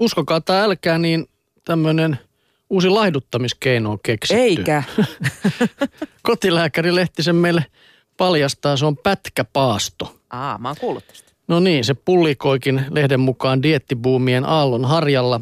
uskokaa tai älkää, niin tämmöinen uusi laihduttamiskeino on keksitty. Eikä. Kotilääkäri Lehtisen meille paljastaa, se on pätkäpaasto. Aa, mä oon kuullut tästä. No niin, se pullikoikin lehden mukaan diettibuumien aallon harjalla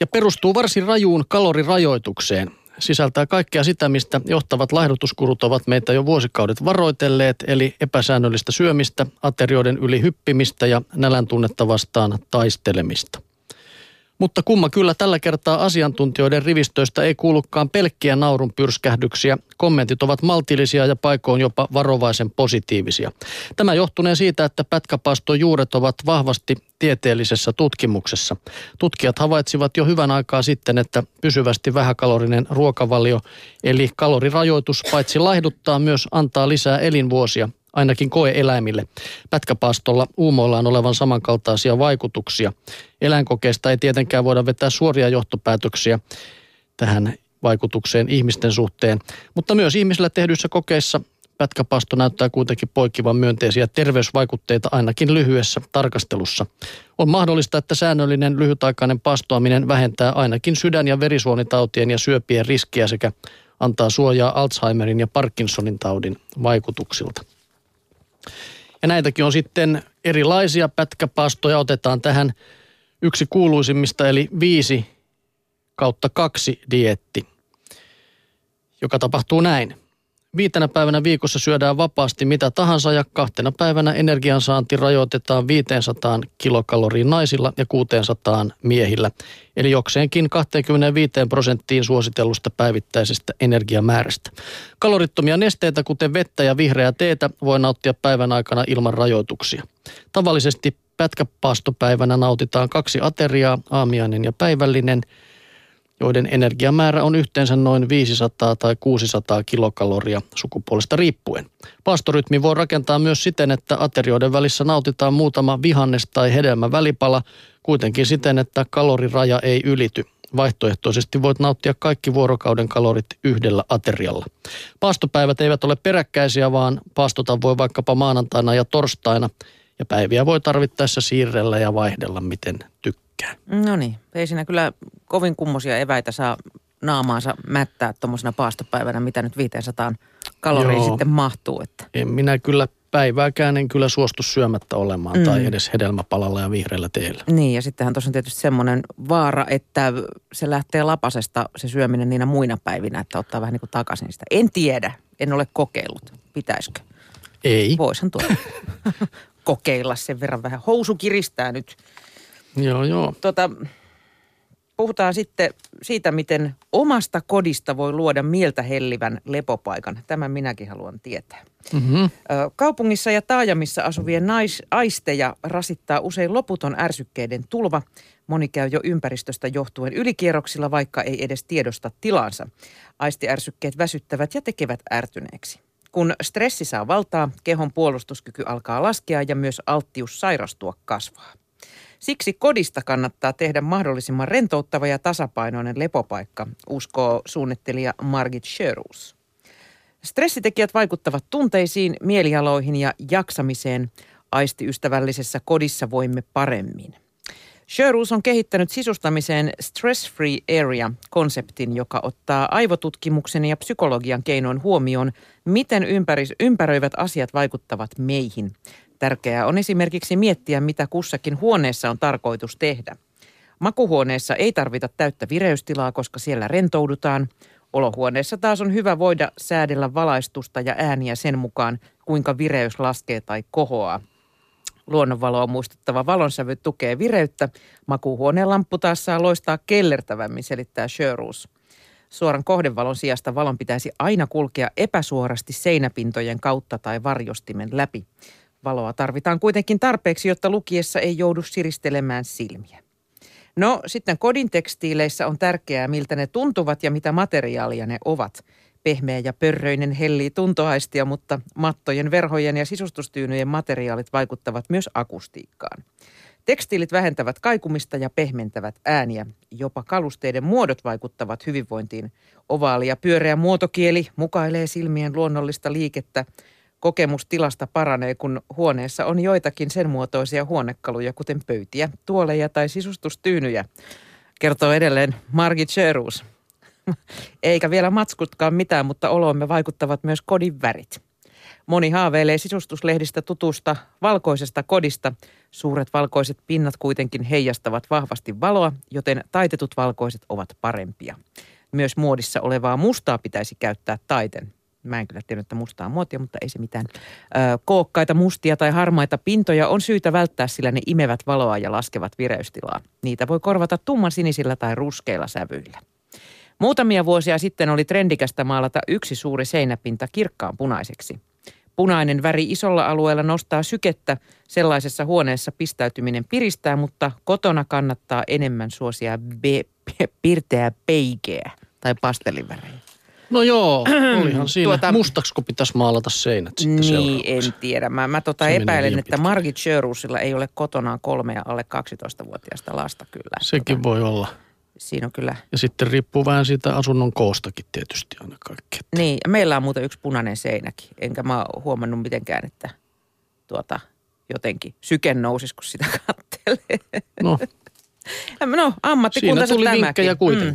ja perustuu varsin rajuun kalorirajoitukseen. Sisältää kaikkea sitä, mistä johtavat laihdutuskurut ovat meitä jo vuosikaudet varoitelleet, eli epäsäännöllistä syömistä, aterioiden yli hyppimistä ja nälän tunnetta vastaan taistelemista. Mutta kumma kyllä tällä kertaa asiantuntijoiden rivistöistä ei kuulukaan pelkkiä naurun pyrskähdyksiä. Kommentit ovat maltillisia ja paikoin jopa varovaisen positiivisia. Tämä johtuneen siitä, että pätkäpaaston juuret ovat vahvasti tieteellisessä tutkimuksessa. Tutkijat havaitsivat jo hyvän aikaa sitten, että pysyvästi vähäkalorinen ruokavalio eli kalorirajoitus paitsi laihduttaa myös antaa lisää elinvuosia ainakin koeeläimille. Pätkäpaastolla uumoillaan olevan samankaltaisia vaikutuksia. Eläinkokeista ei tietenkään voida vetää suoria johtopäätöksiä tähän vaikutukseen ihmisten suhteen, mutta myös ihmisillä tehdyissä kokeissa pätkäpaasto näyttää kuitenkin poikivan myönteisiä terveysvaikutteita ainakin lyhyessä tarkastelussa. On mahdollista, että säännöllinen lyhytaikainen paastoaminen vähentää ainakin sydän- ja verisuonitautien ja syöpien riskiä sekä antaa suojaa Alzheimerin ja Parkinsonin taudin vaikutuksilta. Ja näitäkin on sitten erilaisia pätkäpaastoja. Otetaan tähän yksi kuuluisimmista eli viisi kautta kaksi dietti, joka tapahtuu näin. Viitenä päivänä viikossa syödään vapaasti mitä tahansa ja kahtena päivänä energiansaanti rajoitetaan 500 kilokaloriin naisilla ja 600 miehillä. Eli jokseenkin 25 prosenttiin suositellusta päivittäisestä energiamäärästä. Kalorittomia nesteitä, kuten vettä ja vihreää teetä, voi nauttia päivän aikana ilman rajoituksia. Tavallisesti pätkäpaastopäivänä nautitaan kaksi ateriaa, aamiainen ja päivällinen – joiden energiamäärä on yhteensä noin 500 tai 600 kilokaloria sukupuolesta riippuen. Paastorytmi voi rakentaa myös siten, että aterioiden välissä nautitaan muutama vihannes tai hedelmä välipala, kuitenkin siten, että kaloriraja ei ylity. Vaihtoehtoisesti voit nauttia kaikki vuorokauden kalorit yhdellä aterialla. Paastopäivät eivät ole peräkkäisiä, vaan paastota voi vaikkapa maanantaina ja torstaina, ja päiviä voi tarvittaessa siirrellä ja vaihdella miten tykkää pitkään. No niin, ei siinä kyllä kovin kummosia eväitä saa naamaansa mättää tuommoisena paastopäivänä, mitä nyt 500 kaloria Joo. sitten mahtuu. Että. En minä kyllä päivääkään en kyllä suostu syömättä olemaan mm. tai edes hedelmäpalalla ja vihreällä teellä. Niin ja sittenhän tuossa on tietysti semmoinen vaara, että se lähtee lapasesta se syöminen niinä muina päivinä, että ottaa vähän niin kuin takaisin sitä. En tiedä, en ole kokeillut. Pitäisikö? Ei. Voisin tuolla kokeilla sen verran vähän. Housu kiristää nyt Joo, joo. Tota, puhutaan sitten siitä, miten omasta kodista voi luoda mieltä hellivän lepopaikan. Tämän minäkin haluan tietää. Mm-hmm. Kaupungissa ja taajamissa asuvien naisaisteja rasittaa usein loputon ärsykkeiden tulva. Moni käy jo ympäristöstä johtuen ylikierroksilla, vaikka ei edes tiedosta tilansa. Aistiärsykkeet väsyttävät ja tekevät ärtyneeksi. Kun stressi saa valtaa, kehon puolustuskyky alkaa laskea ja myös alttius sairastua kasvaa. Siksi kodista kannattaa tehdä mahdollisimman rentouttava ja tasapainoinen lepopaikka, uskoo suunnittelija Margit Sherus. Stressitekijät vaikuttavat tunteisiin, mielialoihin ja jaksamiseen. Aistiystävällisessä kodissa voimme paremmin. Sherus on kehittänyt sisustamiseen Stress Free Area-konseptin, joka ottaa aivotutkimuksen ja psykologian keinoin huomioon, miten ympäröivät asiat vaikuttavat meihin. Tärkeää on esimerkiksi miettiä, mitä kussakin huoneessa on tarkoitus tehdä. Makuhuoneessa ei tarvita täyttä vireystilaa, koska siellä rentoudutaan. Olohuoneessa taas on hyvä voida säädellä valaistusta ja ääniä sen mukaan, kuinka vireys laskee tai kohoaa. Luonnonvaloa muistuttava valonsävy tukee vireyttä. Makuuhuoneen lamppu taas saa loistaa kellertävämmin, selittää Sherus. Suoran kohdevalon sijasta valon pitäisi aina kulkea epäsuorasti seinäpintojen kautta tai varjostimen läpi. Valoa tarvitaan kuitenkin tarpeeksi, jotta lukiessa ei joudu siristelemään silmiä. No sitten kodin tekstiileissä on tärkeää, miltä ne tuntuvat ja mitä materiaalia ne ovat. Pehmeä ja pörröinen hellii tuntohaistia, mutta mattojen, verhojen ja sisustustyynyjen materiaalit vaikuttavat myös akustiikkaan. Tekstiilit vähentävät kaikumista ja pehmentävät ääniä. Jopa kalusteiden muodot vaikuttavat hyvinvointiin. Ovaali ja pyöreä muotokieli mukailee silmien luonnollista liikettä. Kokemus tilasta paranee, kun huoneessa on joitakin sen muotoisia huonekaluja, kuten pöytiä, tuoleja tai sisustustyynyjä, kertoo edelleen Margit Sherus. Eikä vielä matskutkaan mitään, mutta oloomme vaikuttavat myös kodin värit. Moni haaveilee sisustuslehdistä tutusta valkoisesta kodista. Suuret valkoiset pinnat kuitenkin heijastavat vahvasti valoa, joten taitetut valkoiset ovat parempia. Myös muodissa olevaa mustaa pitäisi käyttää taiten. Mä en kyllä tiedä, että mustaa muotia, mutta ei se mitään. Ö, kookkaita mustia tai harmaita pintoja on syytä välttää, sillä ne imevät valoa ja laskevat vireystilaa. Niitä voi korvata tumman sinisillä tai ruskeilla sävyillä. Muutamia vuosia sitten oli trendikästä maalata yksi suuri seinäpinta kirkkaan punaiseksi. Punainen väri isolla alueella nostaa sykettä. Sellaisessa huoneessa pistäytyminen piristää, mutta kotona kannattaa enemmän suosia be- pirteää peikeä tai pastellivärejä. No joo, olihan siinä. Tuota- Tuota, Mustaks kun pitäisi maalata seinät sitten Niin, seuraavaksi? en tiedä. Mä, mä tota Se epäilen, että pitkälle. Margit Sherusilla ei ole kotonaan kolmea alle 12-vuotiaista lasta kyllä. Sekin tota, voi olla. Siinä on kyllä. Ja sitten riippuu vähän siitä asunnon koostakin tietysti aina kaikki. Niin, ja meillä on muuten yksi punainen seinäkin. Enkä mä huomannut mitenkään, että tuota, jotenkin syke nousisi, kun sitä kattelee. No, No, ammattikunta Siinä tuli tämäkin. vinkkejä kuitenkin.